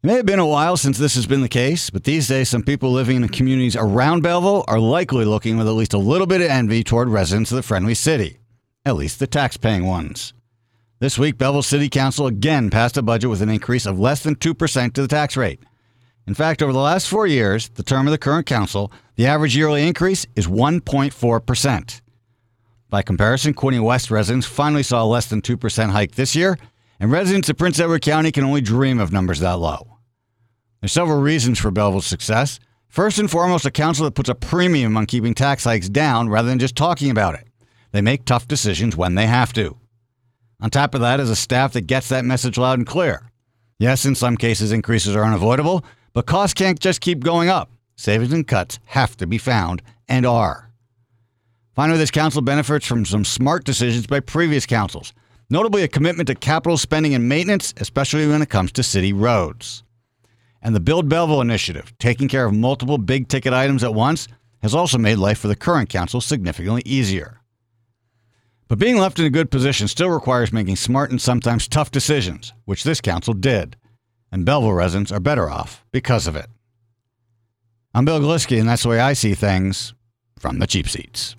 It may have been a while since this has been the case, but these days some people living in the communities around Belleville are likely looking with at least a little bit of envy toward residents of the friendly city, at least the tax-paying ones. This week, Belleville City Council again passed a budget with an increase of less than 2% to the tax rate. In fact, over the last four years, the term of the current council, the average yearly increase is 1.4%. By comparison, Quinte West residents finally saw a less than 2% hike this year, and residents of Prince Edward County can only dream of numbers that low. There's several reasons for Belleville's success. First and foremost, a council that puts a premium on keeping tax hikes down rather than just talking about it. They make tough decisions when they have to. On top of that is a staff that gets that message loud and clear. Yes, in some cases, increases are unavoidable, but costs can't just keep going up. Savings and cuts have to be found and are. Finally, this council benefits from some smart decisions by previous councils, notably a commitment to capital spending and maintenance, especially when it comes to city roads. And the Build Belleville initiative, taking care of multiple big ticket items at once, has also made life for the current council significantly easier. But being left in a good position still requires making smart and sometimes tough decisions, which this council did. And Belleville residents are better off because of it. I'm Bill Glisky, and that's the way I see things from the cheap seats.